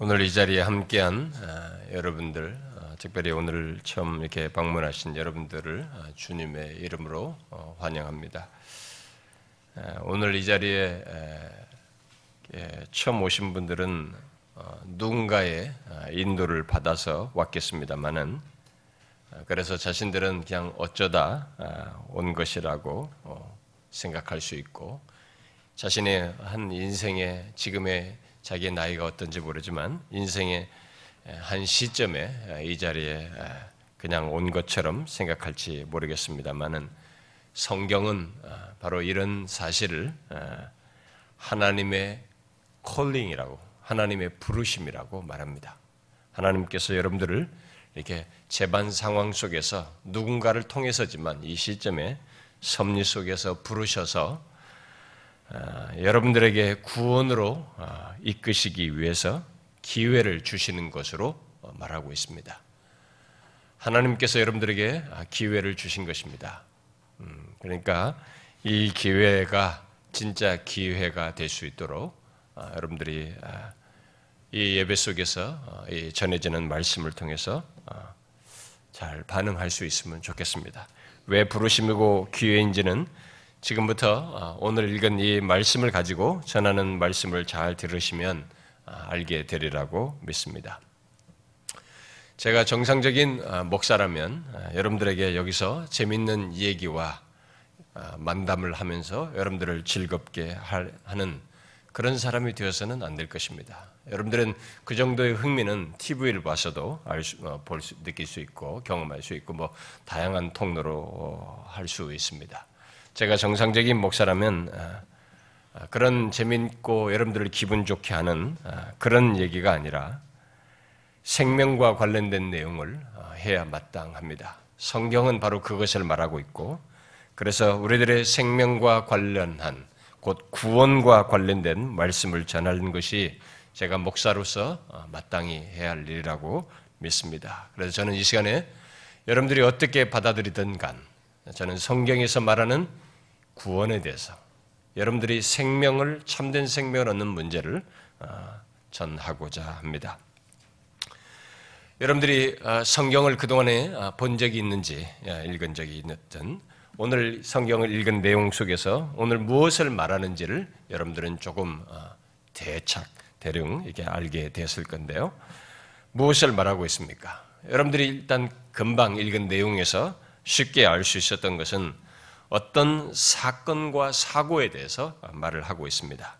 오늘 이 자리에 함께한 아, 여러분들, 아, 특별히 오늘 처음 이렇게 방문하신 여러분들을 아, 주님의 이름으로 어, 환영합니다. 오늘 이 자리에 예, 처음 오신 분들은 어, 누군가의 인도를 받아서 왔겠습니다만은 그래서 자신들은 그냥 어쩌다 온 것이라고 어, 생각할 수 있고 자신의 한 인생의 지금의 자기의 나이가 어떤지 모르지만 인생의 한 시점에 이 자리에 그냥 온 것처럼 생각할지 모르겠습니다만은 성경은 아, 바로 이런 사실을 하나님의 콜링이라고 하나님의 부르심이라고 말합니다. 하나님께서 여러분들을 이렇게 재반 상황 속에서 누군가를 통해서지만 이 시점에 섭리 속에서 부르셔서 아, 여러분들에게 구원으로 아, 이끄시기 위해서 기회를 주시는 것으로 어, 말하고 있습니다. 하나님께서 여러분들에게 아, 기회를 주신 것입니다. 음, 그러니까 이 기회가 진짜 기회가 될 수 있도록 여러분들이 이 예배 속에서 어, 전해지는 말씀을 통해서 어, 잘 반응할 수 있으면 좋겠습니다. 왜 부르심이고 기회인지는 지금부터 어, 오늘 읽은 이 말씀을 가지고 전하는 말씀을 잘 들으시면 어, 알게 되리라고 믿습니다. 제가 정상적인 어, 목사라면 여러분들에게 여기서 재밌는 얘기와 만담을 하면서 여러분들을 즐겁게 하는 그런 사람이 되어서는 안 될 것입니다. 여러분들은 그 정도의 흥미는 TV를 봐서도 알 수, 볼 수, 느낄 수 있고 경험할 수 있고 뭐 다양한 통로로 할 수 있습니다. 제가 정상적인 목사라면 아, 아, 그런 재밌고 여러분들을 기분 좋게 하는 아, 그런 얘기가 아니라 생명과 관련된 내용을 해야 마땅합니다. 성경은 바로 그것을 말하고 있고 그래서 우리들의 생명과 관련한 곧 구원과 관련된 말씀을 전하는 것이 제가 목사로서 마땅히 해야 할 일이라고 믿습니다. 그래서 저는 이 시간에 여러분들이 어떻게 받아들이든 간 저는 성경에서 말하는 구원에 대해서 여러분들이 생명을 참된 생명을 얻는 문제를 어, 전하고자 합니다. 여러분들이 어, 성경을 그동안에 어, 본 적이 있는지 읽은 적이 있든 오늘 성경을 읽은 내용 속에서 오늘 무엇을 말하는지를 여러분들은 조금 대착 대령 이게 알게 됐을 건데요. 무엇을 말하고 있습니까? 여러분들이 일단 금방 읽은 내용에서 쉽게 알 수 있었던 것은 어떤 사건과 사고에 대해서 말을 하고 있습니다.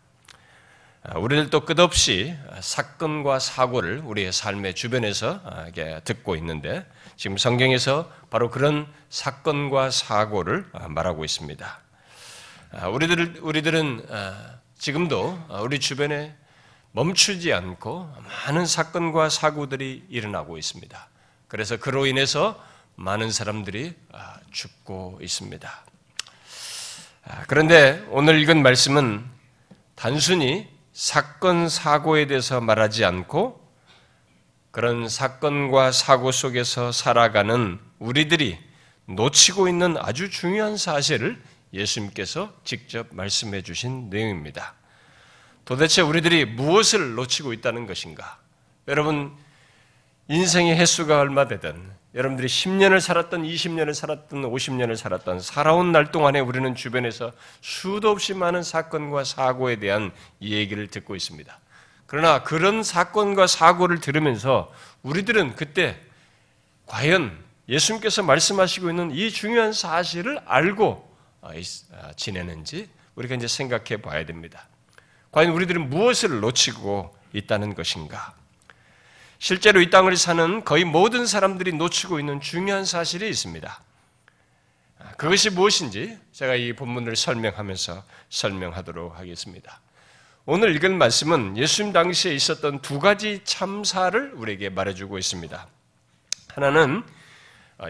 우리들도 끝없이 사건과 사고를 우리의 삶의 주변에서 듣고 있는데 지금 성경에서 바로 그런 사건과 사고를 말하고 있습니다. 우리들 우리들은 지금도 우리 주변에 멈추지 않고 많은 사건과 사고들이 일어나고 있습니다. 그래서 그로 인해서 많은 사람들이 죽고 있습니다. 아, 그런데 오늘 읽은 말씀은 단순히 사건, 사고에 대해서 말하지 않고 그런 사건과 사고 속에서 살아가는 우리들이 놓치고 있는 아주 중요한 사실을 예수님께서 직접 말씀해 주신 내용입니다. 도대체 우리들이 무엇을 놓치고 있다는 것인가? 여러분, 인생의 횟수가 얼마 되든 여러분들이 10년을 살았던 20년을 살았던 50년을 살았던 살아온 날 동안에 우리는 주변에서 수도 없이 많은 사건과 사고에 대한 얘기를 듣고 있습니다. 그러나 그런 사건과 사고를 들으면서 우리들은 그때 과연 예수님께서 말씀하시고 있는 이 중요한 사실을 알고 아, 아, 지내는지 우리가 이제 생각해 봐야 됩니다. 과연 우리들은 무엇을 놓치고 있다는 것인가? 실제로 이 땅을 사는 거의 모든 사람들이 놓치고 있는 중요한 사실이 있습니다. 그것이 무엇인지 제가 이 본문을 설명하면서 설명하도록 하겠습니다. 오늘 읽은 말씀은 예수님 당시에 있었던 두 가지 참사를 우리에게 말해주고 있습니다. 하나는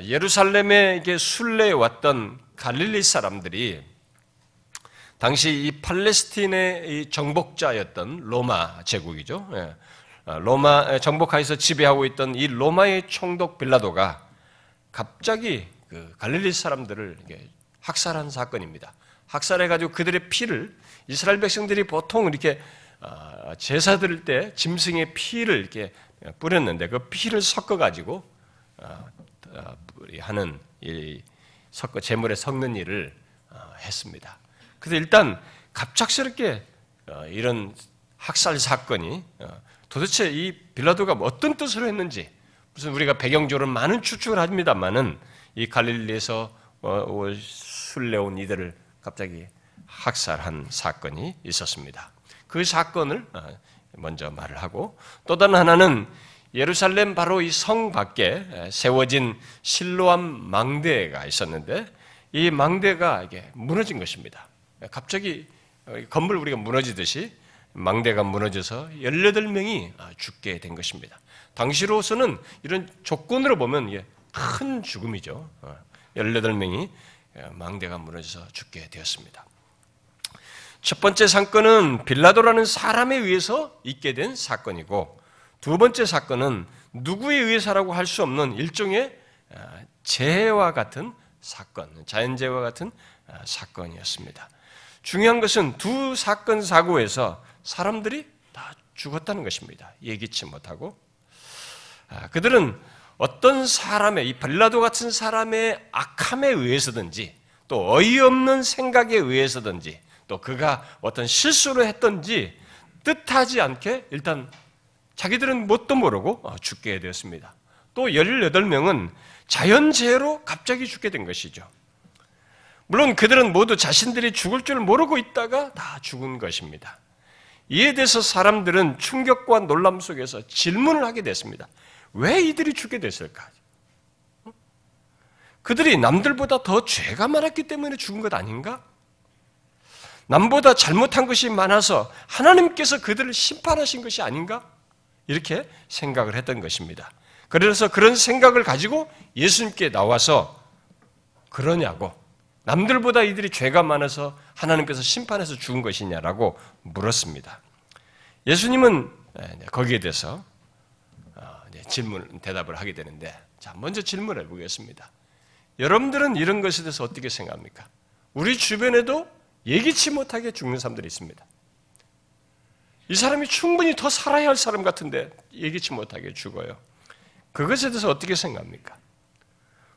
예루살렘에 순례에 왔던 갈릴리 사람들이 당시 이 팔레스틴의 정복자였던 로마 제국이죠. 예. 어, 로마 정복하에서 지배하고 있던 이 로마의 총독 빌라도가 갑자기 그 갈릴리 사람들을 학살한 사건입니다. 학살해가지고 그들의 피를 이스라엘 백성들이 보통 이렇게 아, 제사 드릴 때 짐승의 피를 이렇게 뿌렸는데 그 피를 섞어 가지고 아, 아, 하는 이 섞어 제물에 섞는 일을 했습니다. 그래서 일단 갑작스럽게 이런 학살 사건이 도대체 이 빌라도가 어떤 뜻으로 했는지 무슨 우리가 배경적으로 많은 추측을 합니다만은 이 갈릴리에서 술래온 이들을 갑자기 학살한 사건이 있었습니다. 그 사건을 어, 먼저 말을 하고 또 다른 하나는 예루살렘 바로 이 성 밖에 세워진 실로암 망대가 있었는데 이 망대가 이게 무너진 것입니다. 갑자기 어, 건물 우리가 무너지듯이 망대가 무너져서 18명이 아, 죽게 된 것입니다. 당시로서는 이런 조건으로 보면 큰 죽음이죠. 18명이 어, 망대가 무너져서 죽게 되었습니다. 첫 번째 사건은 빌라도라는 사람에 의해서 있게 된 사건이고 두 번째 사건은 누구에 의해서라고 할 수 없는 일종의 아, 재해와 같은 사건, 자연재해와 같은 아, 사건이었습니다. 중요한 것은 두 사건 사고에서 사람들이 다 죽었다는 것입니다. 예기치 못하고 아, 그들은 어떤 사람의 이 빌라도 같은 사람의 악함에 의해서든지 또 어이없는 생각에 의해서든지 또 그가 어떤 실수를 했던지 뜻하지 않게 일단 자기들은 뭣도 모르고 어, 죽게 되었습니다. 또 18명은 자연재해로 갑자기 죽게 된 것이죠. 물론 그들은 모두 자신들이 죽을 줄 모르고 있다가 다 죽은 것입니다. 이에 대해서 사람들은 충격과 놀람 속에서 질문을 하게 됐습니다. 왜 이들이 죽게 됐을까? 그들이 남들보다 더 죄가 많았기 때문에 죽은 것 아닌가? 남보다 잘못한 것이 많아서 하나님께서 그들을 심판하신 것이 아닌가? 이렇게 생각을 했던 것입니다. 그래서 그런 생각을 가지고 예수님께 나와서 그러냐고 남들보다 이들이 죄가 많아서 하나님께서 심판해서 죽은 것이냐라고 물었습니다. 예수님은 네, 거기에 대해서 어, 질문 대답을 하게 되는데 자 먼저 질문해 보겠습니다. 여러분들은 이런 것에 대해서 어떻게 생각합니까? 우리 주변에도 예기치 못하게 죽는 사람들이 있습니다. 이 사람이 충분히 더 살아야 할 사람 같은데 예기치 못하게 죽어요. 그것에 대해서 어떻게 생각합니까?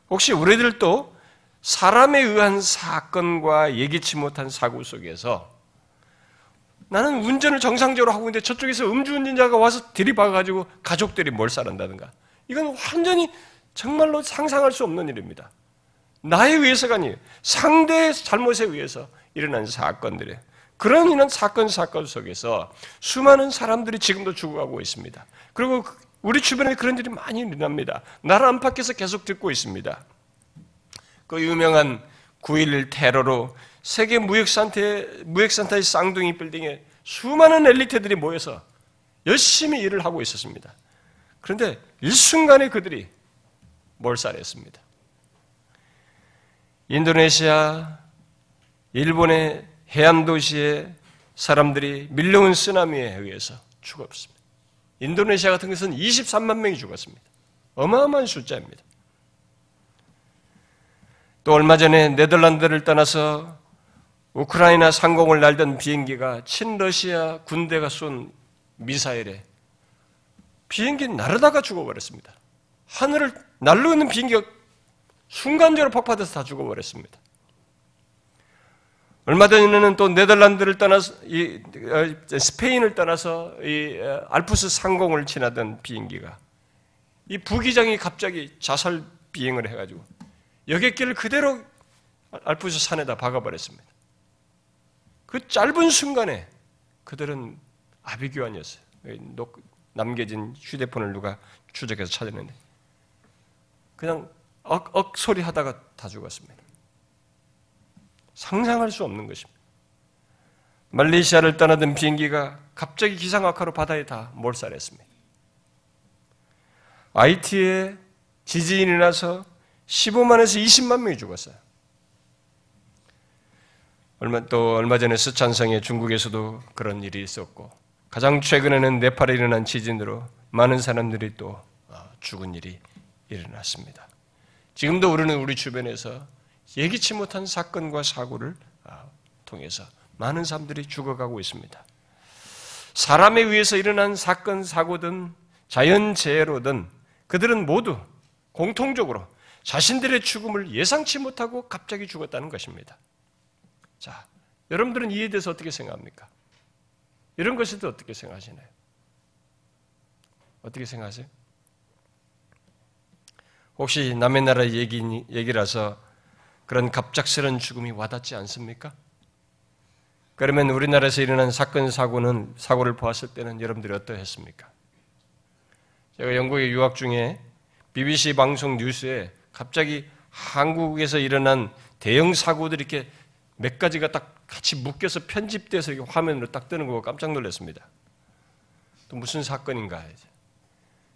혹시 우리들도 사람에 의한 사건과 예기치 못한 사고 속에서 나는 운전을 정상적으로 하고 있는데 저쪽에서 음주운전자가 와서 들이박아가지고 가족들이 몰살한다든가 이건 완전히 정말로 상상할 수 없는 일입니다. 나에 의해서가 아니에요. 상대의 잘못에 의해서 일어난 사건들에 그런 이런 사건 사건 속에서 수많은 사람들이 지금도 죽어가고 있습니다. 그리고 우리 주변에 그런 일이 많이 일어납니다. 나라 안팎에서 계속 듣고 있습니다. 그 유명한 9.11 테러로 세계 무역산태, 무역산타의 쌍둥이 빌딩에 수많은 엘리트들이 모여서 열심히 일을 하고 있었습니다. 그런데 일순간에 그들이 몰살했습니다. 인도네시아, 일본의 해안 도시에 사람들이 밀려온 쓰나미에 의해서 죽었습니다. 인도네시아 같은 것은 23만 명이 죽었습니다. 어마어마한 숫자입니다. 또 얼마 전에 네덜란드를 떠나서 우크라이나 상공을 날던 비행기가 친러시아 군대가 쏜 미사일에 비행기 날아다가 죽어버렸습니다. 하늘을 날로 있는 비행기가 순간적으로 폭파돼서 다 죽어버렸습니다. 얼마 전에는 또 네덜란드를 떠나서 이, 어, 스페인을 떠나서 이 어, 알프스 상공을 지나던 비행기가 이 부기장이 갑자기 자살 비행을 해가지고 여객기를 그대로 알프스 산에다 박아버렸습니다. 그 짧은 순간에 그들은 아비규환이었어요. 남겨진 휴대폰을 누가 추적해서 찾았는데 그냥 억 억 소리 하다가 다 죽었습니다. 상상할 수 없는 것입니다. 말레이시아를 떠나던 비행기가 갑자기 기상악화로 바다에 다 몰살했습니다. IT에 지진이 나서 15만에서 20만 명이 죽었어요. 얼마 또 얼마 전에 스촨성에 중국에서도 그런 일이 있었고 가장 최근에는 네팔에 일어난 지진으로 많은 사람들이 또 어, 죽은 일이 일어났습니다. 지금도 우리는 우리 주변에서 예기치 못한 사건과 사고를 아, 통해서 많은 사람들이 죽어가고 있습니다. 사람에 의해서 일어난 사건, 사고든 자연재해로든 그들은 모두 공통적으로 자신들의 죽음을 예상치 못하고 갑자기 죽었다는 것입니다. 자, 여러분들은 이에 대해서 어떻게 생각합니까? 이런 것에 대해 어떻게 생각하시나요? 어떻게 생각하세요? 혹시 남의 나라 얘기, 얘기라서 그런 갑작스런 죽음이 와닿지 않습니까? 그러면 우리나라에서 일어난 사건, 사고는, 사고를 보았을 때는 여러분들이 어떠했습니까? 제가 영국에 유학 중에 BBC 방송 뉴스에 갑자기 한국에서 일어난 대형 사고들이 이렇게 몇 가지가 딱 같이 묶여서 편집돼서 이렇게 화면으로 딱 뜨는 거 깜짝 놀랐습니다. 또 무슨 사건인가 이제.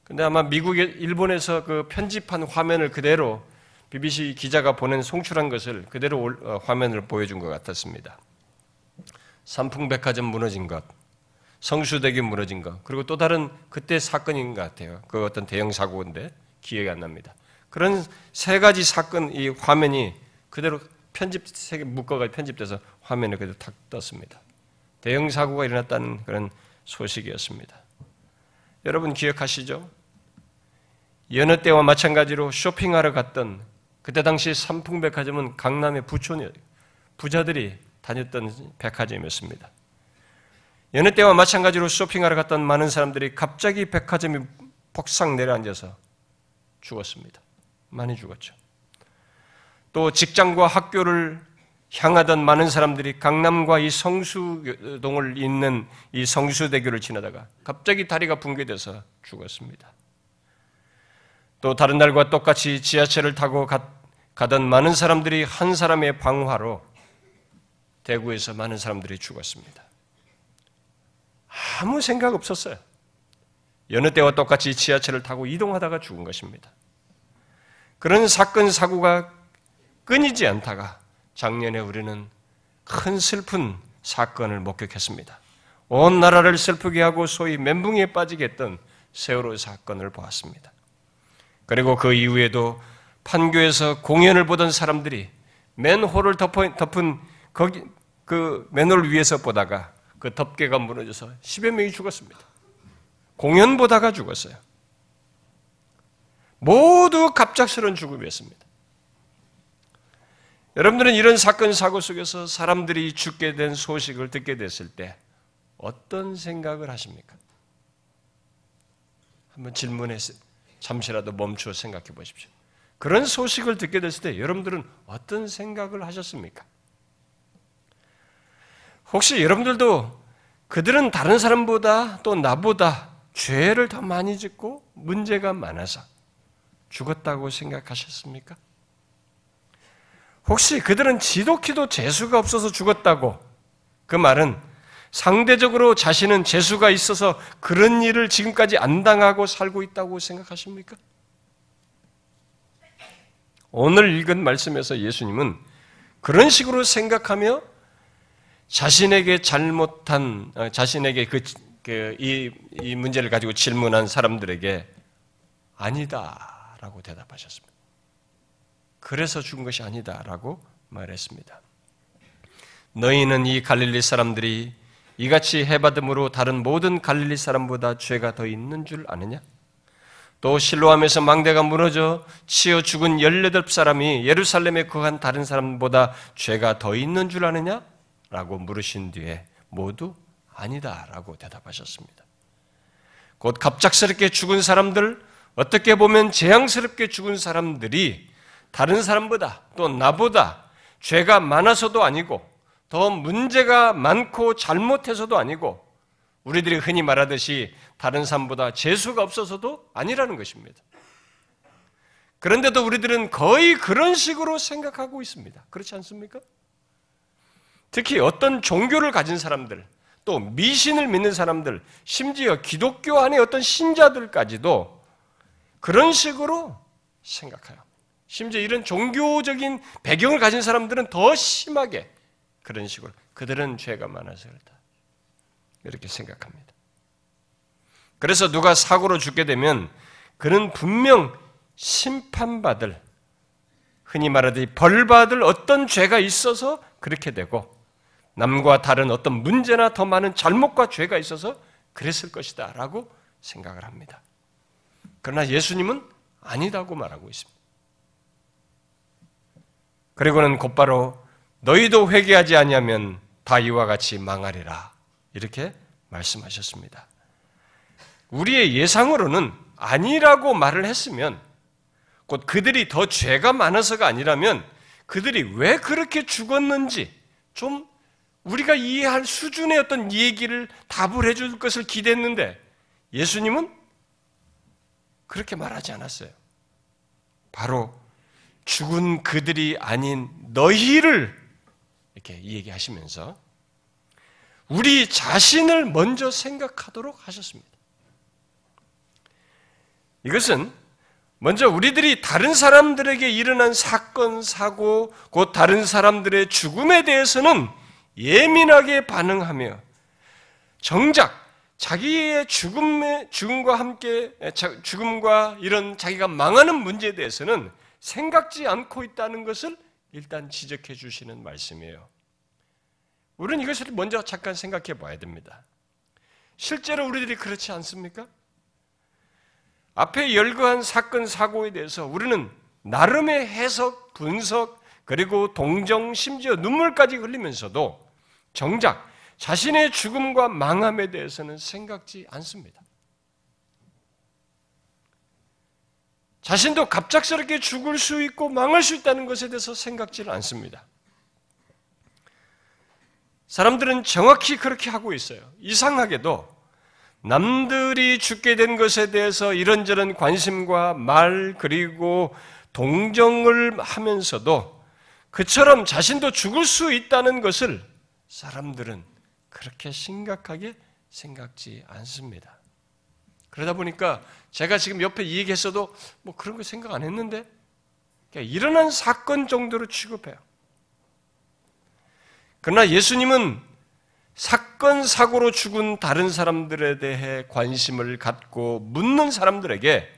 근데 아마 미국에 일본에서 그 편집한 화면을 그대로 BBC 기자가 보낸 송출한 것을 그대로 어, 화면을 보여준 것 같았습니다. 삼풍백화점 무너진 것, 성수대교 무너진 것, 그리고 또 다른 그때 사건인 것 같아요. 그 어떤 대형 사고인데 기억이 안 납니다. 그런 세 가지 사건 이 화면이 그대로 편집 세개 묶어가 편집돼서 화면에 그대로 탁 떴습니다. 대형 사고가 일어났다는 그런 소식이었습니다. 여러분 기억하시죠? 여느 때와 마찬가지로 쇼핑하러 갔던 그때 당시 삼풍 백화점은 강남의 부촌이 부자들이 다녔던 백화점이었습니다. 여느 때와 마찬가지로 쇼핑하러 갔던 많은 사람들이 갑자기 백화점이 폭삭 내려앉아서 죽었습니다. 많이 죽었죠. 또 직장과 학교를 향하던 많은 사람들이 강남과 이 성수동을 잇는 이 성수대교를 지나다가 갑자기 다리가 붕괴돼서 죽었습니다. 또 다른 날과 똑같이 지하철을 타고 가, 가던 많은 사람들이 한 사람의 방화로 대구에서 많은 사람들이 죽었습니다. 아무 생각 없었어요. 여느 때와 똑같이 지하철을 타고 이동하다가 죽은 것입니다. 그런 사건, 사고가 끊이지 않다가 작년에 우리는 큰 슬픈 사건을 목격했습니다. 온 나라를 슬프게 하고 소위 멘붕에 빠지게 했던 세월호 사건을 보았습니다. 그리고 그 이후에도 판교에서 공연을 보던 사람들이 맨홀을 덮은 거기 그 맨홀 위에서 보다가 그 덮개가 무너져서 10여 명이 죽었습니다. 공연 보다가 죽었어요. 모두 갑작스러운 죽음이었습니다. 여러분들은 이런 사건 사고 속에서 사람들이 죽게 된 소식을 듣게 됐을 때 어떤 생각을 하십니까? 한번 질문해 잠시라도 멈추어 생각해 보십시오. 그런 소식을 듣게 됐을 때 여러분들은 어떤 생각을 하셨습니까? 혹시 여러분들도 그들은 다른 사람보다 또 나보다 죄를 더 많이 짓고 문제가 많아서 죽었다고 생각하셨습니까? 혹시 그들은 지독히도 재수가 없어서 죽었다고 그 말은 상대적으로 자신은 재수가 있어서 그런 일을 지금까지 안 당하고 살고 있다고 생각하십니까? 오늘 읽은 말씀에서 예수님은 그런 식으로 생각하며 자신에게 잘못한 어, 자신에게 그, 그, 이, 이 문제를 가지고 질문한 사람들에게 아니다 라고 대답하셨습니다. 그래서 죽은 것이 아니다 라고 말했습니다. 너희는 이 갈릴리 사람들이 이같이 해받음으로 다른 모든 갈릴리 사람보다 죄가 더 있는 줄 아느냐? 또 실로암에서 망대가 무너져 치어 죽은 18사람이 예루살렘에 거한 다른 사람보다 죄가 더 있는 줄 아느냐? 라고 물으신 뒤에 모두 아니다 라고 대답하셨습니다. 곧 갑작스럽게 죽은 사람들, 어떻게 보면 재앙스럽게 죽은 사람들이 다른 사람보다 또 나보다 죄가 많아서도 아니고 더 문제가 많고 잘못해서도 아니고 우리들이 흔히 말하듯이 다른 사람보다 재수가 없어서도 아니라는 것입니다. 그런데도 우리들은 거의 그런 식으로 생각하고 있습니다. 그렇지 않습니까? 특히 어떤 종교를 가진 사람들, 또 미신을 믿는 사람들, 심지어 기독교 안에 어떤 신자들까지도 그런 식으로 생각해요. 심지어 이런 종교적인 배경을 가진 사람들은 더 심하게 그런 식으로 그들은 죄가 많아서 그렇다. 이렇게 생각합니다. 그래서 누가 사고로 죽게 되면 그는 분명 심판받을 흔히 말하듯이 벌받을 어떤 죄가 있어서 그렇게 되고 남과 다른 어떤 문제나 더 많은 잘못과 죄가 있어서 그랬을 것이다 라고 생각을 합니다. 그러나 예수님은 아니다고 말하고 있습니다. 그리고는 곧바로 너희도 회개하지 아니하면 다 이와 같이 망하리라 이렇게 말씀하셨습니다. 우리의 예상으로는 아니라고 말을 했으면 곧 그들이 더 죄가 많아서가 아니라면 그들이 왜 그렇게 죽었는지 좀 우리가 이해할 수준의 어떤 얘기를 답을 해줄 것을 기대했는데 예수님은 그렇게 말하지 않았어요. 바로 죽은 그들이 아닌 너희를 이렇게 얘기하시면서 우리 자신을 먼저 생각하도록 하셨습니다. 이것은 먼저 우리들이 다른 사람들에게 일어난 사건, 사고, 곧 다른 사람들의 죽음에 대해서는 예민하게 반응하며 정작 자기의 죽음의 죽음과 함께 죽음과 이런 자기가 망하는 문제에 대해서는 생각지 않고 있다는 것을 일단 지적해 주시는 말씀이에요. 우리는 이것을 먼저 잠깐 생각해 봐야 됩니다. 실제로 우리들이 그렇지 않습니까? 앞에 열거한 사건 사고에 대해서 우리는 나름의 해석, 분석, 그리고 동정, 심지어 눈물까지 흘리면서도 정작 자신의 죽음과 망함에 대해서는 생각지 않습니다. 자신도 갑작스럽게 죽을 수 있고 망할 수 있다는 것에 대해서 생각지는 않습니다. 사람들은 정확히 그렇게 하고 있어요. 이상하게도 남들이 죽게 된 것에 대해서 이런저런 관심과 말 그리고 동정을 하면서도 그처럼 자신도 죽을 수 있다는 것을 사람들은 그렇게 심각하게 생각지 않습니다. 그러다 보니까 제가 지금 옆에 이 얘기했어도 뭐 그런 거 생각 안 했는데 일어난 사건 정도로 취급해요. 그러나 예수님은 사건, 사고로 죽은 다른 사람들에 대해 관심을 갖고 묻는 사람들에게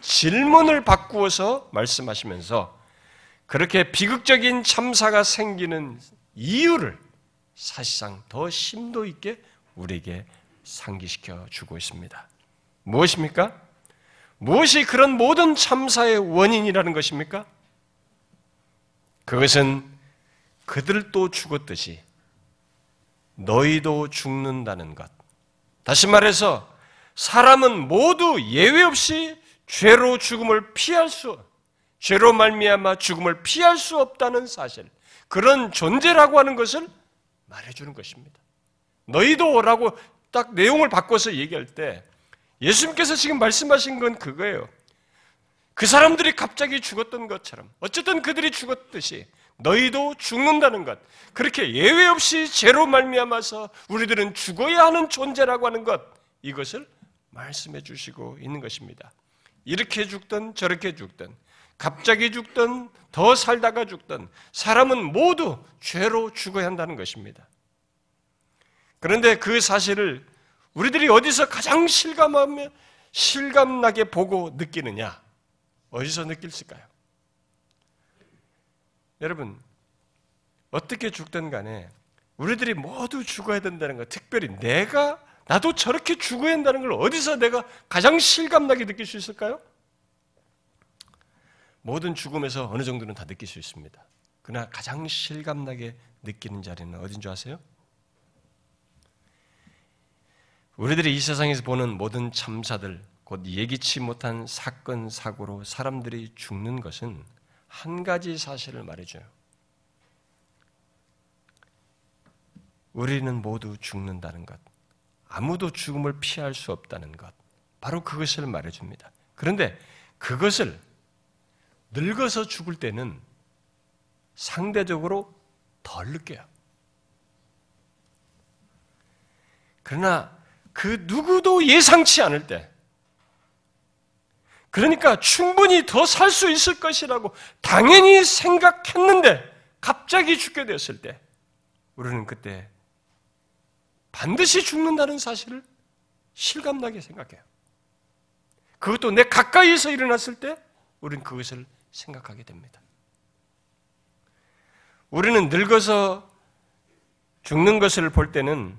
질문을 바꾸어서 말씀하시면서 그렇게 비극적인 참사가 생기는 이유를 사실상 더 심도 있게 우리에게 상기시켜 주고 있습니다. 무엇입니까? 무엇이 그런 모든 참사의 원인이라는 것입니까? 그것은 그들도 죽었듯이 너희도 죽는다는 것. 다시 말해서 사람은 모두 예외 없이 죄로 죽음을 피할 수, 죄로 말미암아 죽음을 피할 수 없다는 사실, 그런 존재라고 하는 것을 말해주는 것입니다. 너희도라고 딱 내용을 바꿔서 얘기할 때 예수님께서 지금 말씀하신 건 그거예요. 그 사람들이 갑자기 죽었던 것처럼 어쨌든 그들이 죽었듯이 너희도 죽는다는 것. 그렇게 예외 없이 죄로 말미암아서 우리들은 죽어야 하는 존재라고 하는 것. 이것을 말씀해 주시고 있는 것입니다. 이렇게 죽든 저렇게 죽든 갑자기 죽든 더 살다가 죽든 사람은 모두 죄로 죽어야 한다는 것입니다. 그런데 그 사실을 우리들이 어디서 가장 실감하며 실감나게 보고 느끼느냐? 어디서 느낄까요? 여러분, 어떻게 죽든 간에 우리들이 모두 죽어야 된다는 것, 특별히 내가, 나도 저렇게 죽어야 한다는 걸 어디서 내가 가장 실감나게 느낄 수 있을까요? 모든 죽음에서 어느 정도는 다 느낄 수 있습니다. 그러나 가장 실감나게 느끼는 자리는 어딘 줄 아세요? 우리들이 이 세상에서 보는 모든 참사들, 곧 예기치 못한 사건, 사고로 사람들이 죽는 것은 한 가지 사실을 말해줘요. 우리는 모두 죽는다는 것. 아무도 죽음을 피할 수 없다는 것. 바로 그것을 말해줍니다. 그런데 그것을 늙어서 죽을 때는 상대적으로 덜 느껴요. 그러나 그 누구도 예상치 않을 때, 그러니까 충분히 더 살 수 있을 것이라고 당연히 생각했는데 갑자기 죽게 되었을 때 우리는 그때 반드시 죽는다는 사실을 실감나게 생각해요. 그것도 내 가까이에서 일어났을 때 우리는 그것을 생각하게 됩니다. 우리는 늙어서 죽는 것을 볼 때는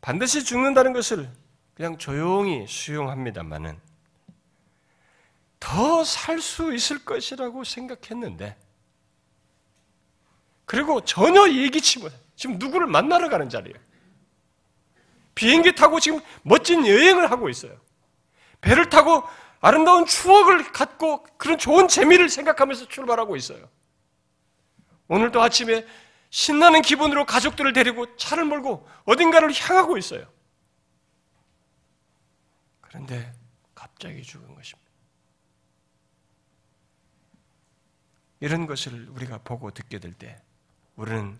반드시 죽는다는 것을 그냥 조용히 수용합니다만은 더 살 수 있을 것이라고 생각했는데 그리고 전혀 예기치 못해. 지금 누구를 만나러 가는 자리예요. 비행기 타고 지금 멋진 여행을 하고 있어요. 배를 타고 아름다운 추억을 갖고 그런 좋은 재미를 생각하면서 출발하고 있어요. 오늘도 아침에 신나는 기분으로 가족들을 데리고 차를 몰고 어딘가를 향하고 있어요. 그런데 갑자기 죽은 것입니다. 이런 것을 우리가 보고 듣게 될 때 우리는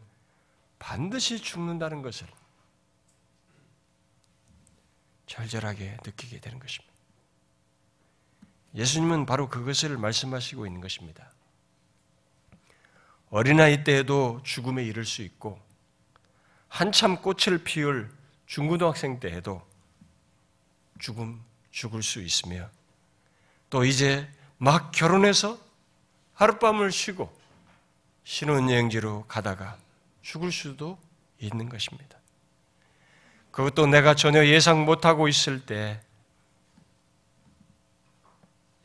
반드시 죽는다는 것을 절절하게 느끼게 되는 것입니다. 예수님은 바로 그것을 말씀하시고 있는 것입니다. 어린아이 때에도 죽음에 이를 수 있고, 한참 꽃을 피울 중고등학생 때에도 죽음, 죽을 수 있으며, 또 이제 막 결혼해서 하룻밤을 쉬고 신혼여행지로 가다가 죽을 수도 있는 것입니다. 그것도 내가 전혀 예상 못하고 있을 때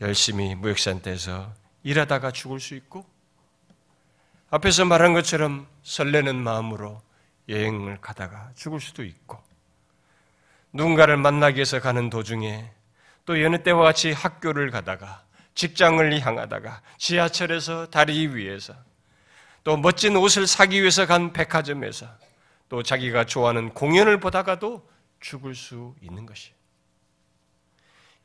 열심히 무역산대에서 일하다가 죽을 수 있고 앞에서 말한 것처럼 설레는 마음으로 여행을 가다가 죽을 수도 있고 누군가를 만나기 위해서 가는 도중에 또 여느 때와 같이 학교를 가다가 직장을 향하다가 지하철에서 다리 위에서 또 멋진 옷을 사기 위해서 간 백화점에서 또 자기가 좋아하는 공연을 보다가도 죽을 수 있는 것이에요.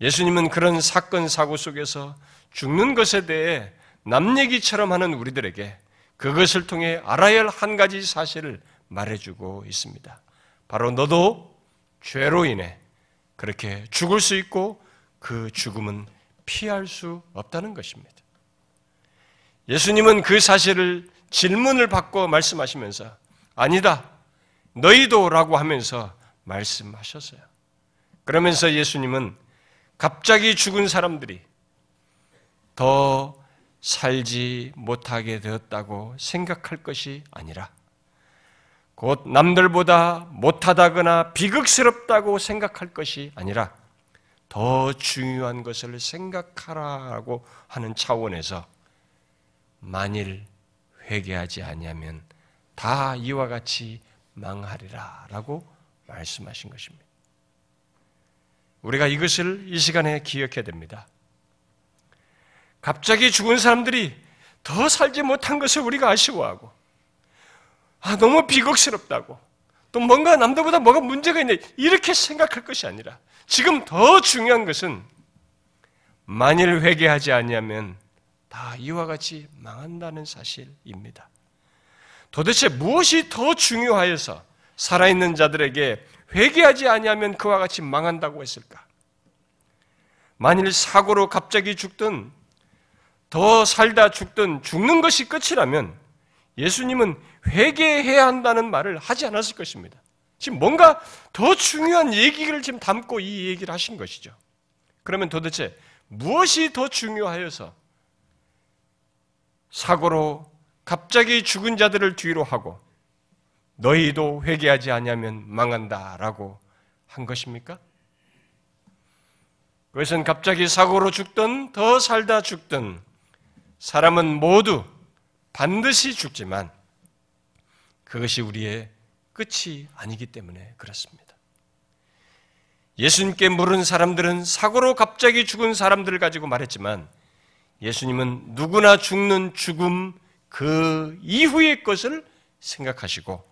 예수님은 그런 사건, 사고 속에서 죽는 것에 대해 남 얘기처럼 하는 우리들에게 그것을 통해 알아야 할 한 가지 사실을 말해주고 있습니다. 바로 너도 죄로 인해 그렇게 죽을 수 있고 그 죽음은 피할 수 없다는 것입니다. 예수님은 그 사실을 질문을 받고 말씀하시면서 아니다. 너희도라고 하면서 말씀하셨어요. 그러면서 예수님은 갑자기 죽은 사람들이 더 살지 못하게 되었다고 생각할 것이 아니라 곧 남들보다 못하다거나 비극스럽다고 생각할 것이 아니라 더 중요한 것을 생각하라고 하는 차원에서 만일 회개하지 아니하면 다 이와 같이 망하리라라고 말씀하신 것입니다. 우리가 이것을 이 시간에 기억해야 됩니다. 갑자기 죽은 사람들이 더 살지 못한 것을 우리가 아쉬워하고, 아, 너무 비극스럽다고, 또 뭔가 남들보다 뭐가 문제가 있네, 이렇게 생각할 것이 아니라, 지금 더 중요한 것은, 만일 회개하지 아니하면 다 이와 같이 망한다는 사실입니다. 도대체 무엇이 더 중요하여서 살아있는 자들에게 회개하지 아니하면 그와 같이 망한다고 했을까? 만일 사고로 갑자기 죽든 더 살다 죽든 죽는 것이 끝이라면 예수님은 회개해야 한다는 말을 하지 않았을 것입니다. 지금 뭔가 더 중요한 얘기를 지금 담고 이 얘기를 하신 것이죠. 그러면 도대체 무엇이 더 중요하여서 사고로 갑자기 죽은 자들을 뒤로 하고 너희도 회개하지 아니하면 망한다라고 한 것입니까? 그것은 갑자기 사고로 죽든 더 살다 죽든 사람은 모두 반드시 죽지만 그것이 우리의 끝이 아니기 때문에 그렇습니다. 예수님께 물은 사람들은 사고로 갑자기 죽은 사람들을 가지고 말했지만 예수님은 누구나 죽는 죽음 그 이후의 것을 생각하시고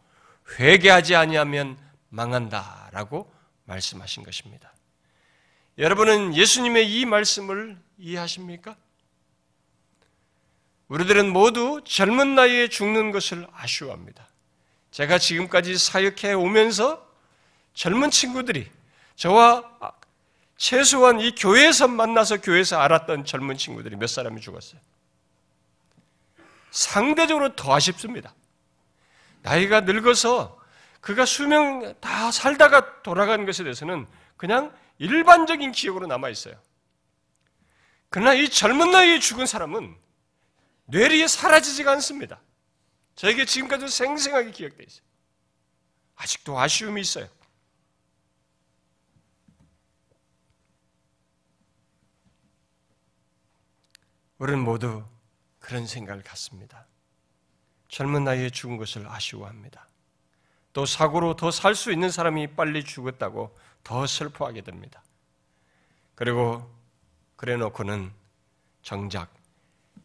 회개하지 아니하면 망한다라고 말씀하신 것입니다. 여러분은 예수님의 이 말씀을 이해하십니까? 우리들은 모두 젊은 나이에 죽는 것을 아쉬워합니다. 제가 지금까지 사역해 오면서 젊은 친구들이 저와 최소한 이 교회에서 만나서 교회에서 알았던 젊은 친구들이 몇 사람이 죽었어요. 상대적으로 더 아쉽습니다. 나이가 늙어서 그가 수명 다 살다가 돌아간 것에 대해서는 그냥 일반적인 기억으로 남아 있어요. 그러나 이 젊은 나이에 죽은 사람은 뇌리에 사라지지가 않습니다. 저에게 지금까지도 생생하게 기억되어 있어요. 아직도 아쉬움이 있어요. 우리는 모두 그런 생각을 갖습니다. 젊은 나이에 죽은 것을 아쉬워합니다. 또 사고로 더 살 수 있는 사람이 빨리 죽었다고 더 슬퍼하게 됩니다. 그리고 그래 놓고는 정작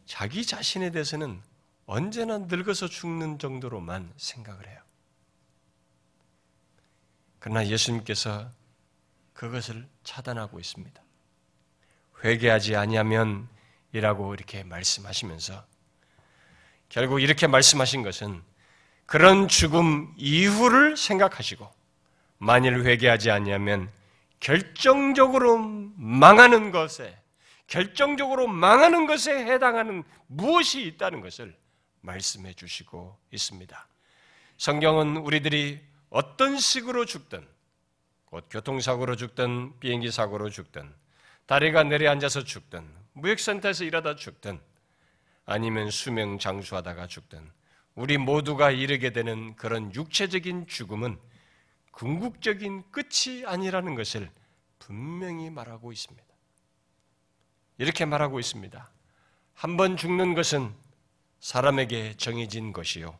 자기 자신에 대해서는 언제나 늙어서 죽는 정도로만 생각을 해요. 그러나 예수님께서 그것을 차단하고 있습니다. 회개하지 아니하면 이라고 이렇게 말씀하시면서 결국 이렇게 말씀하신 것은 그런 죽음 이후를 생각하시고 만일 회개하지 아니하면 결정적으로 망하는 것에 결정적으로 망하는 것에 해당하는 무엇이 있다는 것을 말씀해 주시고 있습니다. 성경은 우리들이 어떤 식으로 죽든, 곧 교통사고로 죽든, 비행기 사고로 죽든, 다리가 내려앉아서 죽든, 무역센터에서 일하다 죽든, 아니면 수명 장수하다가 죽든, 우리 모두가 이르게 되는 그런 육체적인 죽음은 궁극적인 끝이 아니라는 것을 분명히 말하고 있습니다. 이렇게 말하고 있습니다. 한 번 죽는 것은 사람에게 정해진 것이요.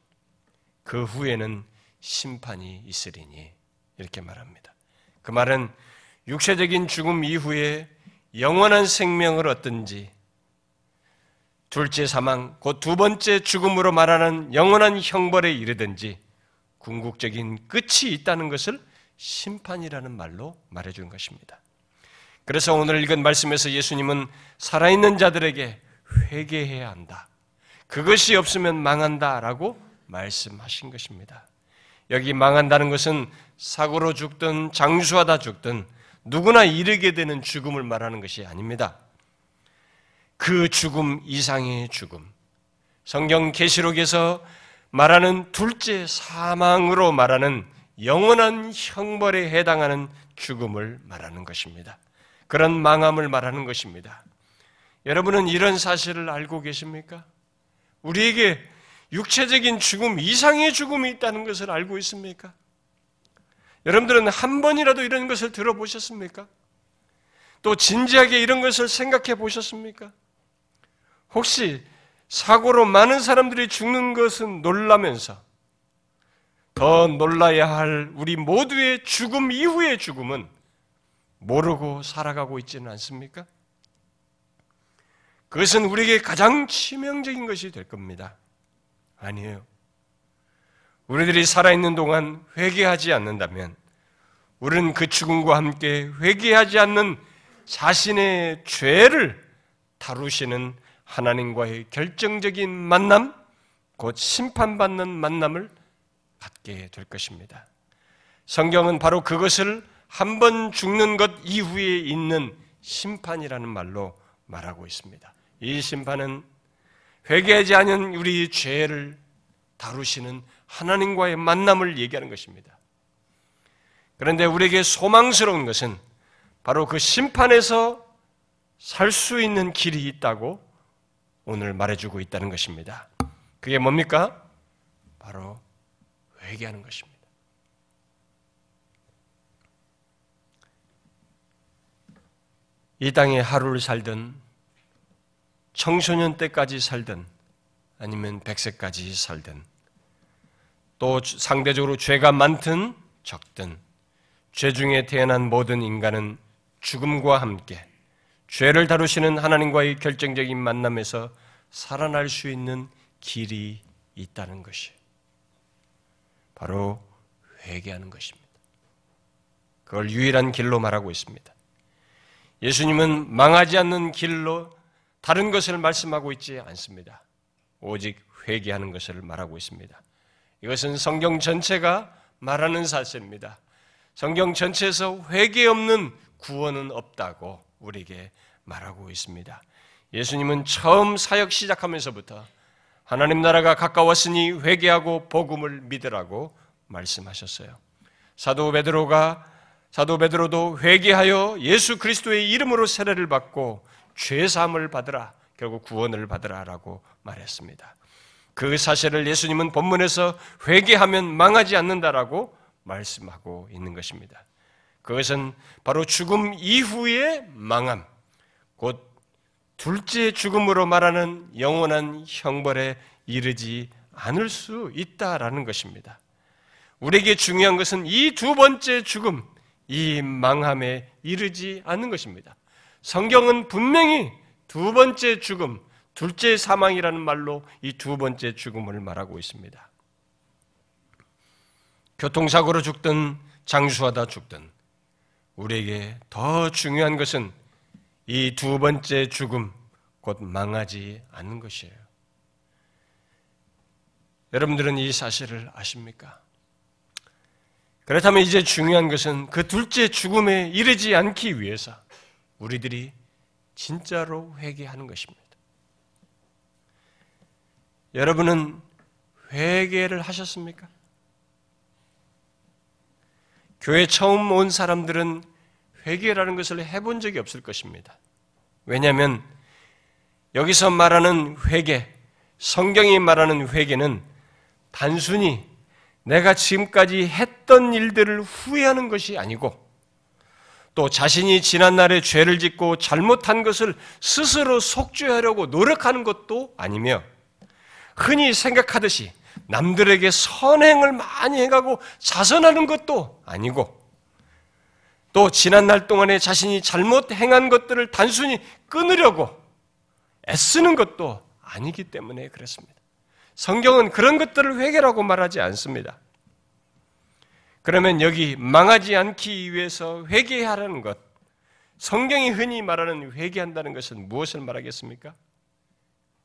그 후에는 심판이 있으리니 이렇게 말합니다. 그 말은 육체적인 죽음 이후에 영원한 생명을 얻든지 둘째 사망, 곧 두 번째 죽음으로 말하는 영원한 형벌에 이르든지 궁극적인 끝이 있다는 것을 심판이라는 말로 말해준 것입니다. 그래서 오늘 읽은 말씀에서 예수님은 살아있는 자들에게 회개해야 한다. 그것이 없으면 망한다 라고 말씀하신 것입니다. 여기 망한다는 것은 사고로 죽든 장수하다 죽든 누구나 이르게 되는 죽음을 말하는 것이 아닙니다. 그 죽음 이상의 죽음. 성경 계시록에서 말하는 둘째 사망으로 말하는 영원한 형벌에 해당하는 죽음을 말하는 것입니다. 그런 망함을 말하는 것입니다. 여러분은 이런 사실을 알고 계십니까? 우리에게 육체적인 죽음 이상의 죽음이 있다는 것을 알고 있습니까? 여러분들은 한 번이라도 이런 것을 들어보셨습니까? 또 진지하게 이런 것을 생각해 보셨습니까? 혹시 사고로 많은 사람들이 죽는 것은 놀라면서 더 놀라야 할 우리 모두의 죽음 이후의 죽음은 모르고 살아가고 있지는 않습니까? 그것은 우리에게 가장 치명적인 것이 될 겁니다. 아니에요. 우리들이 살아있는 동안 회개하지 않는다면 우리는 그 죽음과 함께 회개하지 않는 자신의 죄를 다루시는 하나님과의 결정적인 만남, 곧 심판받는 만남을 갖게 될 것입니다. 성경은 바로 그것을 한 번 죽는 것 이후에 있는 심판이라는 말로 말하고 있습니다. 이 심판은 회개하지 않은 우리 죄를 다루시는 하나님과의 만남을 얘기하는 것입니다. 그런데 우리에게 소망스러운 것은 바로 그 심판에서 살 수 있는 길이 있다고 오늘 말해주고 있다는 것입니다. 그게 뭡니까? 바로 회개하는 것입니다. 이 땅에 하루를 살든 청소년 때까지 살든 아니면 백세까지 살든 또 상대적으로 죄가 많든 적든 죄 중에 태어난 모든 인간은 죽음과 함께 죄를 다루시는 하나님과의 결정적인 만남에서 살아날 수 있는 길이 있다는 것이 바로 회개하는 것입니다. 그걸 유일한 길로 말하고 있습니다. 예수님은 망하지 않는 길로 다른 것을 말씀하고 있지 않습니다. 오직 회개하는 것을 말하고 있습니다. 이것은 성경 전체가 말하는 사실입니다. 성경 전체에서 회개 없는 구원은 없다고 우리에게 말하고 있습니다. 예수님은 처음 사역 시작하면서부터 하나님 나라가 가까웠으니 회개하고 복음을 믿으라고 말씀하셨어요. 사도 베드로가 사도 베드로도 회개하여 예수 그리스도의 이름으로 세례를 받고 죄 사함을 받으라. 결국 구원을 받으라라고 말했습니다. 그 사실을 예수님은 본문에서 회개하면 망하지 않는다라고 말씀하고 있는 것입니다. 그것은 바로 죽음 이후의 망함, 곧 둘째 죽음으로 말하는 영원한 형벌에 이르지 않을 수 있다라는 것입니다. 우리에게 중요한 것은 이 두 번째 죽음, 이 망함에 이르지 않는 것입니다. 성경은 분명히 두 번째 죽음, 둘째 사망이라는 말로 이 두 번째 죽음을 말하고 있습니다. 교통사고로 죽든 장수하다 죽든 우리에게 더 중요한 것은 이 두 번째 죽음, 곧 망하지 않는 것이에요. 여러분들은 이 사실을 아십니까? 그렇다면 이제 중요한 것은 그 둘째 죽음에 이르지 않기 위해서 우리들이 진짜로 회개하는 것입니다. 여러분은 회개를 하셨습니까? 교회 처음 온 사람들은 회개라는 것을 해본 적이 없을 것입니다. 왜냐하면 여기서 말하는 회개, 성경이 말하는 회개는 단순히 내가 지금까지 했던 일들을 후회하는 것이 아니고 또 자신이 지난날에 죄를 짓고 잘못한 것을 스스로 속죄하려고 노력하는 것도 아니며 흔히 생각하듯이 남들에게 선행을 많이 해가고 자선하는 것도 아니고 또 지난 날 동안에 자신이 잘못 행한 것들을 단순히 끊으려고 애쓰는 것도 아니기 때문에 그렇습니다. 성경은 그런 것들을 회개라고 말하지 않습니다. 그러면 여기 망하지 않기 위해서 회개하라는 것, 성경이 흔히 말하는 회개한다는 것은 무엇을 말하겠습니까?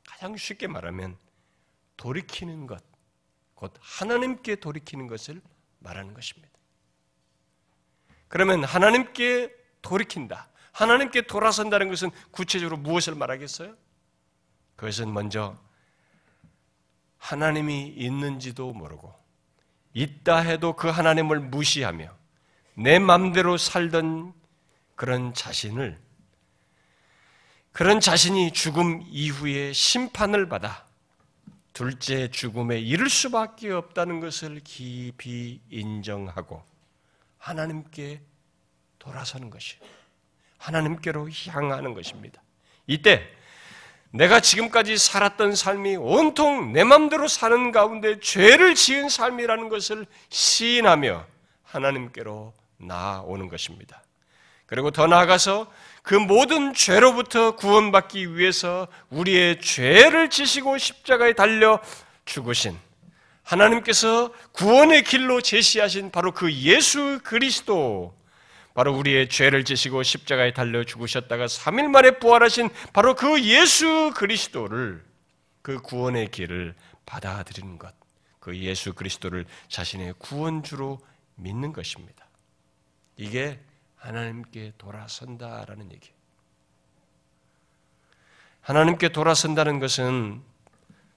가장 쉽게 말하면 돌이키는 것, 곧 하나님께 돌이키는 것을 말하는 것입니다. 그러면 하나님께 돌이킨다. 하나님께 돌아선다는 것은 구체적으로 무엇을 말하겠어요? 그것은 먼저 하나님이 있는지도 모르고 있다 해도 그 하나님을 무시하며 내 맘대로 살던 그런 자신을 그런 자신이 죽음 이후에 심판을 받아 둘째 죽음에 이를 수밖에 없다는 것을 깊이 인정하고 하나님께 돌아서는 것이에요. 하나님께로 향하는 것입니다. 이때 내가 지금까지 살았던 삶이 온통 내 맘대로 사는 가운데 죄를 지은 삶이라는 것을 시인하며 하나님께로 나아오는 것입니다. 그리고 더 나아가서 그 모든 죄로부터 구원받기 위해서 우리의 죄를 지시고 십자가에 달려 죽으신 하나님께서 구원의 길로 제시하신 바로 그 예수 그리스도 바로 우리의 죄를 지시고 십자가에 달려 죽으셨다가 3일 만에 부활하신 바로 그 예수 그리스도를 그 구원의 길을 받아들이는 것. 그 예수 그리스도를 자신의 구원주로 믿는 것입니다. 이게 하나님께 돌아선다라는 얘기예요. 하나님께 돌아선다는 것은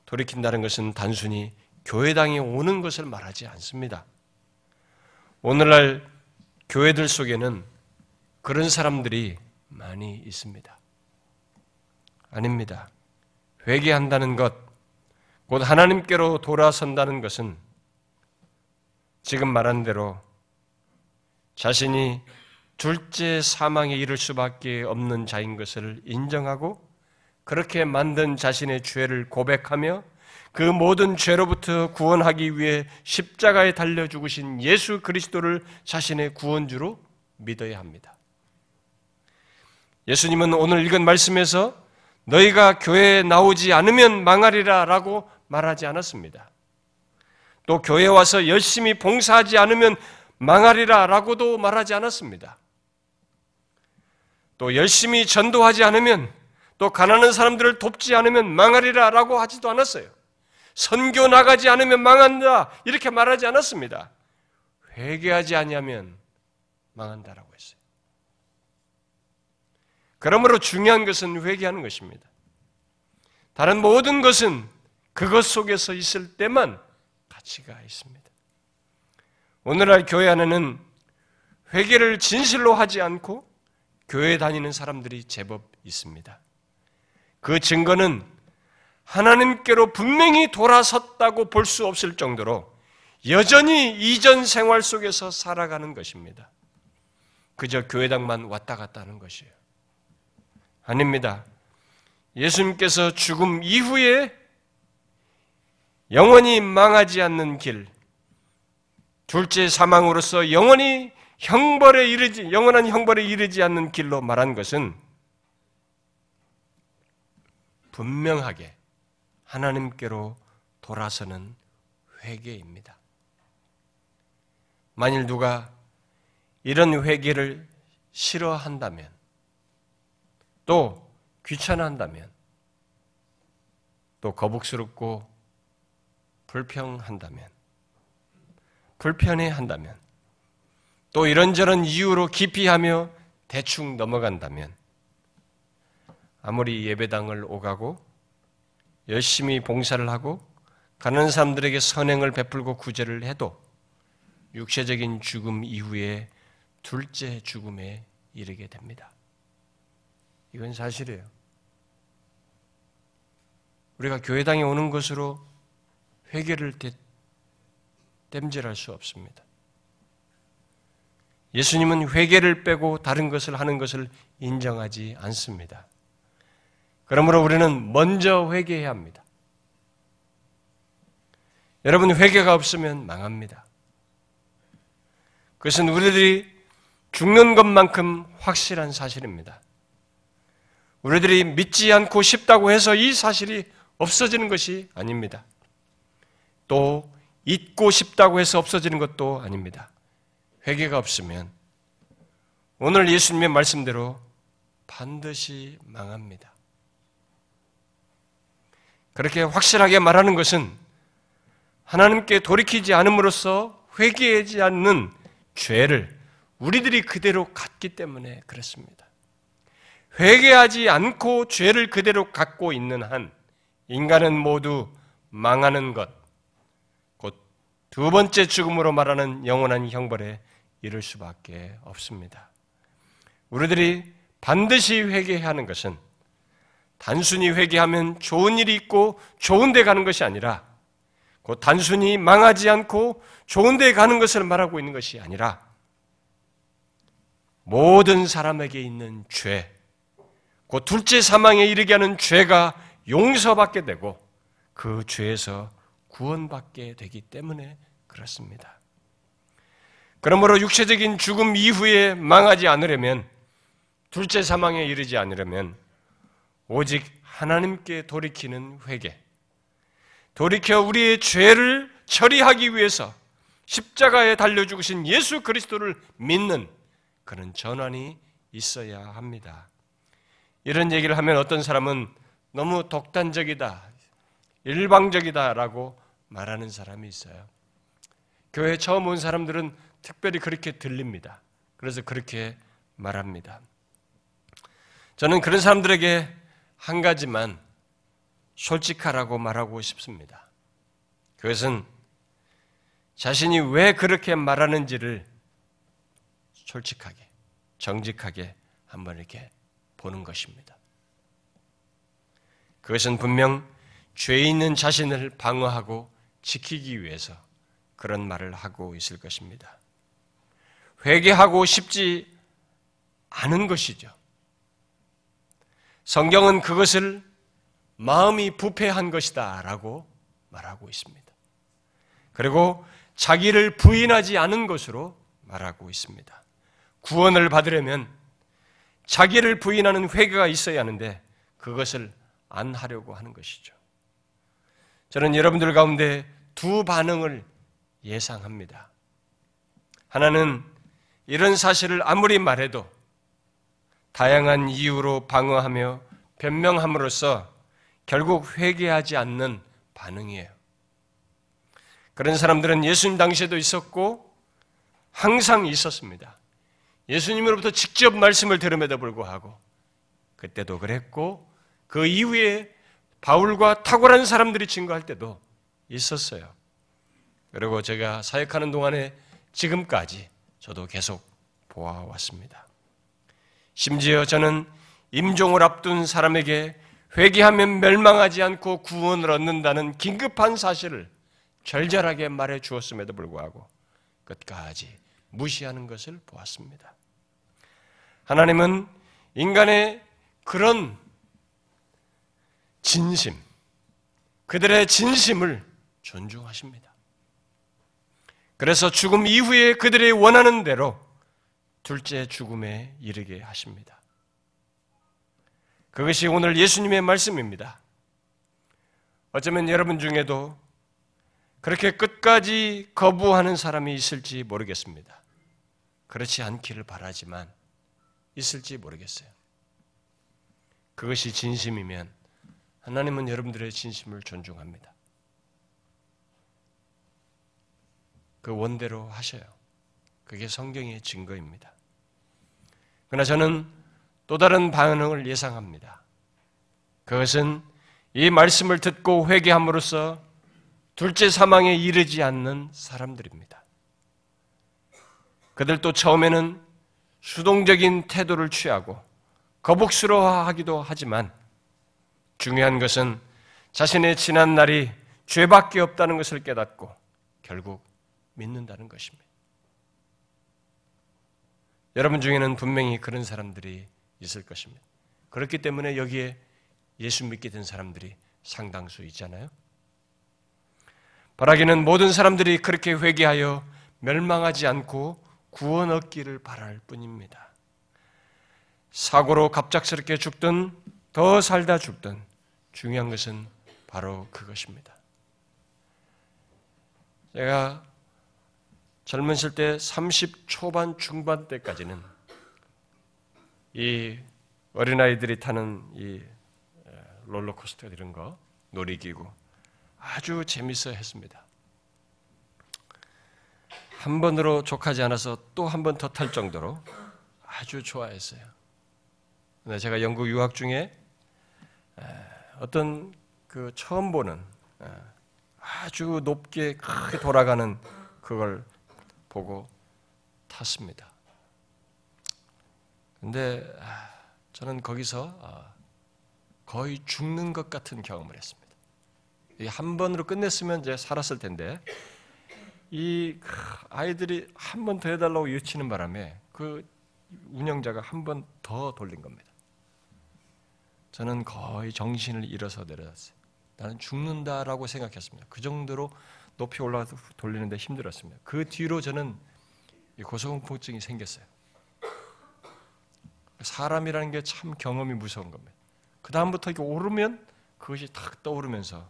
돌이킨다는 것은 단순히 교회당에 오는 것을 말하지 않습니다. 오늘날 교회들 속에는 그런 사람들이 많이 있습니다. 아닙니다. 회개한다는 것, 곧 하나님께로 돌아선다는 것은 지금 말한 대로 자신이 둘째 사망에 이를 수밖에 없는 자인 것을 인정하고 그렇게 만든 자신의 죄를 고백하며 그 모든 죄로부터 구원하기 위해 십자가에 달려 죽으신 예수 그리스도를 자신의 구원주로 믿어야 합니다. 예수님은 오늘 읽은 말씀에서 너희가 교회에 나오지 않으면 망하리라 라고 말하지 않았습니다. 또 교회 와서 열심히 봉사하지 않으면 망하리라 라고도 말하지 않았습니다. 또 열심히 전도하지 않으면 또 가난한 사람들을 돕지 않으면 망하리라 라고 하지도 않았어요. 선교 나가지 않으면 망한다. 이렇게 말하지 않았습니다. 회개하지 않으면 망한다라고 했어요. 그러므로 중요한 것은 회개하는 것입니다. 다른 모든 것은 그것 속에서 있을 때만 가치가 있습니다. 오늘날 교회 안에는 회개를 진실로 하지 않고 교회 다니는 사람들이 제법 있습니다. 그 증거는 하나님께로 분명히 돌아섰다고 볼 수 없을 정도로 여전히 이전 생활 속에서 살아가는 것입니다. 그저 교회당만 왔다 갔다 하는 것이에요. 아닙니다. 예수님께서 죽음 이후에 영원히 망하지 않는 길, 둘째 사망으로서 영원히 형벌에 이르지, 영원한 형벌에 이르지 않는 길로 말한 것은 분명하게 하나님께로 돌아서는 회개입니다. 만일 누가 이런 회개를 싫어한다면 또 귀찮아한다면 또 거북스럽고 불평한다면 불편해한다면 또 이런저런 이유로 기피하며 대충 넘어간다면 아무리 예배당을 오가고 열심히 봉사를 하고 가는 사람들에게 선행을 베풀고 구제를 해도 육체적인 죽음 이후에 둘째 죽음에 이르게 됩니다. 이건 사실이에요. 우리가 교회당에 오는 것으로 회개를 땜질할 수 없습니다. 예수님은 회개를 빼고 다른 것을 하는 것을 인정하지 않습니다. 그러므로 우리는 먼저 회개해야 합니다. 여러분 회개가 없으면 망합니다. 그것은 우리들이 죽는 것만큼 확실한 사실입니다. 우리들이 믿지 않고 싶다고 해서 이 사실이 없어지는 것이 아닙니다. 또 잊고 싶다고 해서 없어지는 것도 아닙니다. 회개가 없으면 오늘 예수님의 말씀대로 반드시 망합니다. 그렇게 확실하게 말하는 것은 하나님께 돌이키지 않음으로써 회개하지 않는 죄를 우리들이 그대로 갖기 때문에 그렇습니다. 회개하지 않고 죄를 그대로 갖고 있는 한 인간은 모두 망하는 것, 곧 두 번째 죽음으로 말하는 영원한 형벌에 이를 수밖에 없습니다. 우리들이 반드시 회개해야 하는 것은 단순히 회개하면 좋은 일이 있고 좋은 데 가는 것이 아니라 곧 단순히 망하지 않고 좋은 데 가는 것을 말하고 있는 것이 아니라 모든 사람에게 있는 죄, 곧 둘째 사망에 이르게 하는 죄가 용서받게 되고 그 죄에서 구원받게 되기 때문에 그렇습니다. 그러므로 육체적인 죽음 이후에 망하지 않으려면 둘째 사망에 이르지 않으려면 오직 하나님께 돌이키는 회개, 돌이켜 우리의 죄를 처리하기 위해서 십자가에 달려 죽으신 예수 그리스도를 믿는 그런 전환이 있어야 합니다. 이런 얘기를 하면 어떤 사람은 너무 독단적이다, 일방적이다라고 말하는 사람이 있어요. 교회 처음 온 사람들은 특별히 그렇게 들립니다. 그래서 그렇게 말합니다. 저는 그런 사람들에게 한 가지만 솔직하라고 말하고 싶습니다. 그것은 자신이 왜 그렇게 말하는지를 솔직하게, 정직하게 한번 이렇게 보는 것입니다. 그것은 분명 죄 있는 자신을 방어하고 지키기 위해서 그런 말을 하고 있을 것입니다. 회개하고 싶지 않은 것이죠. 성경은 그것을 마음이 부패한 것이다 라고 말하고 있습니다. 그리고 자기를 부인하지 않은 것으로 말하고 있습니다. 구원을 받으려면 자기를 부인하는 회개가 있어야 하는데 그것을 안 하려고 하는 것이죠. 저는 여러분들 가운데 두 반응을 예상합니다. 하나는 이런 사실을 아무리 말해도 다양한 이유로 방어하며 변명함으로써 결국 회개하지 않는 반응이에요. 그런 사람들은 예수님 당시에도 있었고 항상 있었습니다. 예수님으로부터 직접 말씀을 들음에도 불구하고 그때도 그랬고 그 이후에 바울과 탁월한 사람들이 증거할 때도 있었어요. 그리고 제가 사역하는 동안에 지금까지 저도 계속 보아왔습니다. 심지어 저는 임종을 앞둔 사람에게 회개하면 멸망하지 않고 구원을 얻는다는 긴급한 사실을 절절하게 말해 주었음에도 불구하고 끝까지 무시하는 것을 보았습니다. 하나님은 인간의 그런 진심, 그들의 진심을 존중하십니다. 그래서 죽음 이후에 그들이 원하는 대로 둘째 죽음에 이르게 하십니다. 그것이 오늘 예수님의 말씀입니다. 어쩌면 여러분 중에도 그렇게 끝까지 거부하는 사람이 있을지 모르겠습니다. 그렇지 않기를 바라지만 있을지 모르겠어요. 그것이 진심이면 하나님은 여러분들의 진심을 존중합니다. 그 원대로 하셔요. 그게 성경의 증거입니다. 그러나 저는 또 다른 반응을 예상합니다. 그것은 이 말씀을 듣고 회개함으로써 둘째 사망에 이르지 않는 사람들입니다. 그들도 처음에는 수동적인 태도를 취하고 거북스러워하기도 하지만 중요한 것은 자신의 지난 날이 죄밖에 없다는 것을 깨닫고 결국 믿는다는 것입니다. 여러분 중에는 분명히 그런 사람들이 있을 것입니다. 그렇기 때문에 여기에 예수 믿게 된 사람들이 상당수 있잖아요. 바라기는 모든 사람들이 그렇게 회개하여 멸망하지 않고 구원 얻기를 바랄 뿐입니다. 사고로 갑작스럽게 죽든 더 살다 죽든 중요한 것은 바로 그것입니다. 제가 젊으실 때30 초반 중반 때까지는 이 어린아이들이 타는 이 롤러코스터 이런 거 놀이기구 아주 재밌어 했습니다. 한 번으로 족하지 않아서 또 한 번 더 탈 정도로 아주 좋아했어요. 제가 영국 유학 중에 어떤 그 처음 보는 아주 높게 크게 돌아가는 그걸 보고 탔습니다. 근데 저는 거기서 거의 죽는 것 같은 경험을 했습니다. 한 번으로 끝냈으면 이제 살았을 텐데 이 아이들이 한 번 더 해달라고 요치는 바람에 그 운영자가 한 번 더 돌린 겁니다. 저는 거의 정신을 잃어서 내려갔어요. 나는 죽는다라고 생각했습니다. 그 정도로 높이 올라가서 돌리는데 힘들었습니다. 그 뒤로 저는 고소공포증이 생겼어요. 사람이라는 게 참 경험이 무서운 겁니다. 그 다음부터 이렇게 오르면 그것이 탁 떠오르면서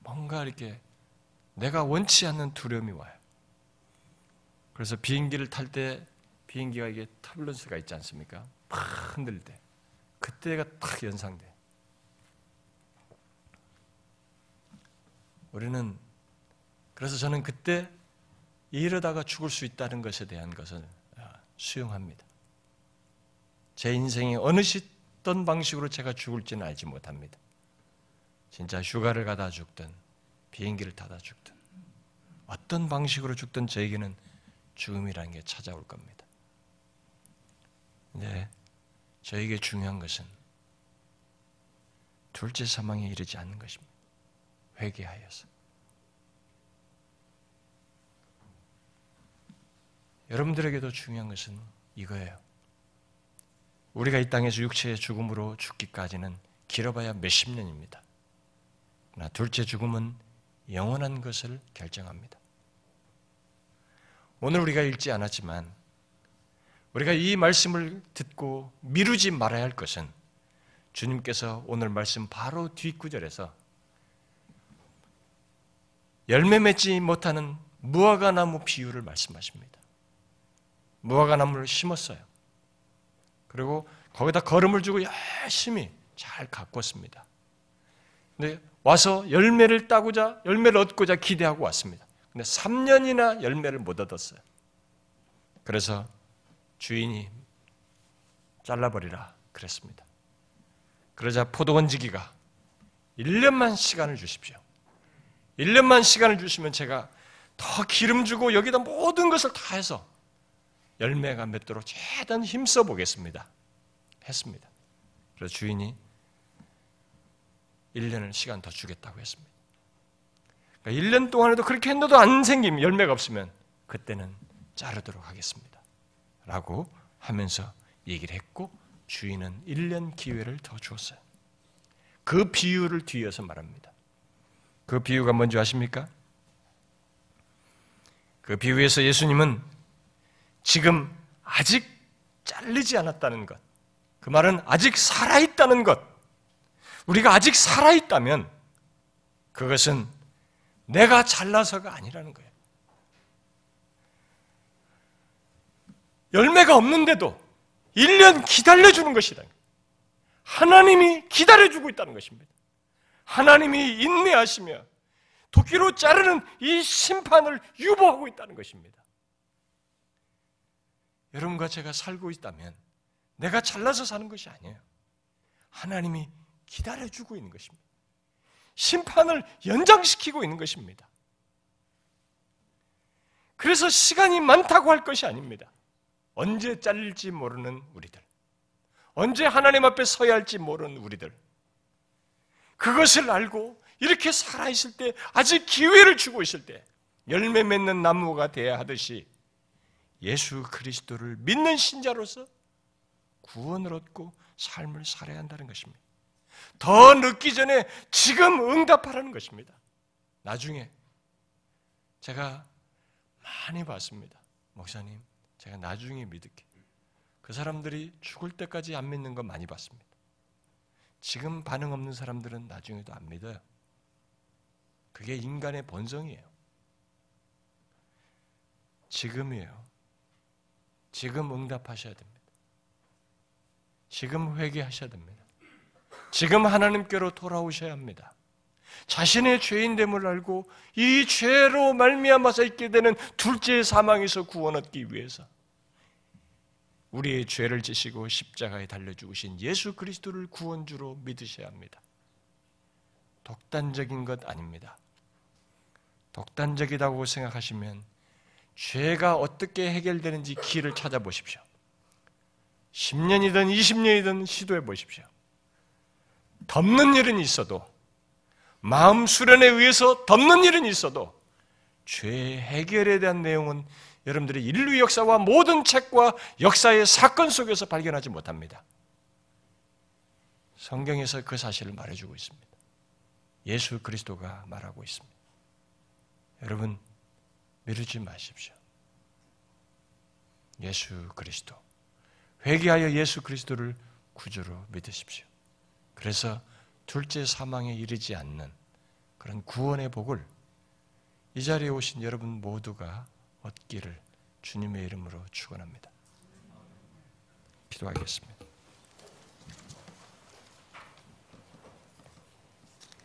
뭔가 이렇게 내가 원치 않는 두려움이 와요. 그래서 비행기를 탈 때 비행기가 이게 터블런스가 있지 않습니까? 팍 흔들 때 그때가 딱 연상돼. 우리는 그래서 저는 그때 이러다가 죽을 수 있다는 것에 대한 것을 아, 수용합니다. 제 인생이 어느 시던 방식으로 제가 죽을지는 알지 못합니다. 진짜 휴가를 가다 죽든 비행기를 타다 죽든 어떤 방식으로 죽든 저에게는 죽음이라는 게 찾아올 겁니다. 네, 저에게 중요한 것은 둘째 사망에 이르지 않는 것입니다. 회개하여서. 여러분들에게도 중요한 것은 이거예요. 우리가 이 땅에서 육체의 죽음으로 죽기까지는 길어봐야 몇십 년입니다. 그러나 둘째 죽음은 영원한 것을 결정합니다. 오늘 우리가 읽지 않았지만 우리가 이 말씀을 듣고 미루지 말아야 할 것은 주님께서 오늘 말씀 바로 뒷구절에서 열매 맺지 못하는 무화과 나무 비유를 말씀하십니다. 무화과 나무를 심었어요. 그리고 거기다 걸음을 주고 열심히 잘 가꿨습니다. 근데 와서 열매를 따고자 열매를 얻고자 기대하고 왔습니다. 근데 3년이나 열매를 못 얻었어요. 그래서 주인이 잘라버리라 그랬습니다. 그러자 포도 원지기가 1년만 시간을 주십시오. 1년만 시간을 주시면 제가 더 기름 주고 여기다 모든 것을 다 해서 열매가 맺도록 최대한 힘써 보겠습니다. 했습니다. 그래서 주인이 1년을 시간 더 주겠다고 했습니다. 그러니까 1년 동안에도 그렇게 했는데도 안 생김 열매가 없으면 그때는 자르도록 하겠습니다. 라고 하면서 얘기를 했고 주인은 1년 기회를 더 주었어요. 그 비유를 뒤이어서 말합니다. 그 비유가 뭔지 아십니까? 그 비유에서 예수님은 지금 아직 잘리지 않았다는 것, 그 말은 아직 살아있다는 것, 우리가 아직 살아있다면 그것은 내가 잘나서가 아니라는 거예요. 열매가 없는데도 1년 기다려주는 것이다. 하나님이 기다려주고 있다는 것입니다. 하나님이 인내하시며 도끼로 자르는 이 심판을 유보하고 있다는 것입니다. 여러분과 제가 살고 있다면 내가 잘나서 사는 것이 아니에요. 하나님이 기다려주고 있는 것입니다. 심판을 연장시키고 있는 것입니다. 그래서 시간이 많다고 할 것이 아닙니다. 언제 잘릴지 모르는 우리들. 언제 하나님 앞에 서야 할지 모르는 우리들. 그것을 알고 이렇게 살아있을 때, 아직 기회를 주고 있을 때, 열매 맺는 나무가 되어야 하듯이 예수 그리스도를 믿는 신자로서 구원을 얻고 삶을 살아야 한다는 것입니다. 더 늦기 전에 지금 응답하라는 것입니다. 나중에 제가 많이 봤습니다. 목사님, 제가 나중에 믿을게. 그 사람들이 죽을 때까지 안 믿는 거 많이 봤습니다. 지금 반응 없는 사람들은 나중에도 안 믿어요. 그게 인간의 본성이에요. 지금이에요. 지금 응답하셔야 됩니다. 지금 회개하셔야 됩니다. 지금 하나님께로 돌아오셔야 합니다. 자신의 죄인됨을 알고 이 죄로 말미암아서 있게 되는 둘째 사망에서 구원 얻기 위해서 우리의 죄를 지시고 십자가에 달려 죽으신 예수 그리스도를 구원주로 믿으셔야 합니다. 독단적인 것 아닙니다. 독단적이라고 생각하시면 죄가 어떻게 해결되는지 길을 찾아보십시오. 10년이든 20년이든 시도해 보십시오. 덮는 일은 있어도 마음 수련에 의해서 덮는 일은 있어도 죄 해결에 대한 내용은 여러분들이 인류 역사와 모든 책과 역사의 사건 속에서 발견하지 못합니다. 성경에서 그 사실을 말해주고 있습니다. 예수 그리스도가 말하고 있습니다. 여러분, 미루지 마십시오. 예수 그리스도. 회개하여 예수 그리스도를 구주로 믿으십시오. 그래서 둘째 사망에 이르지 않는 그런 구원의 복을 이 자리에 오신 여러분 모두가 얻기를 주님의 이름으로 축원합니다. 기도하겠습니다.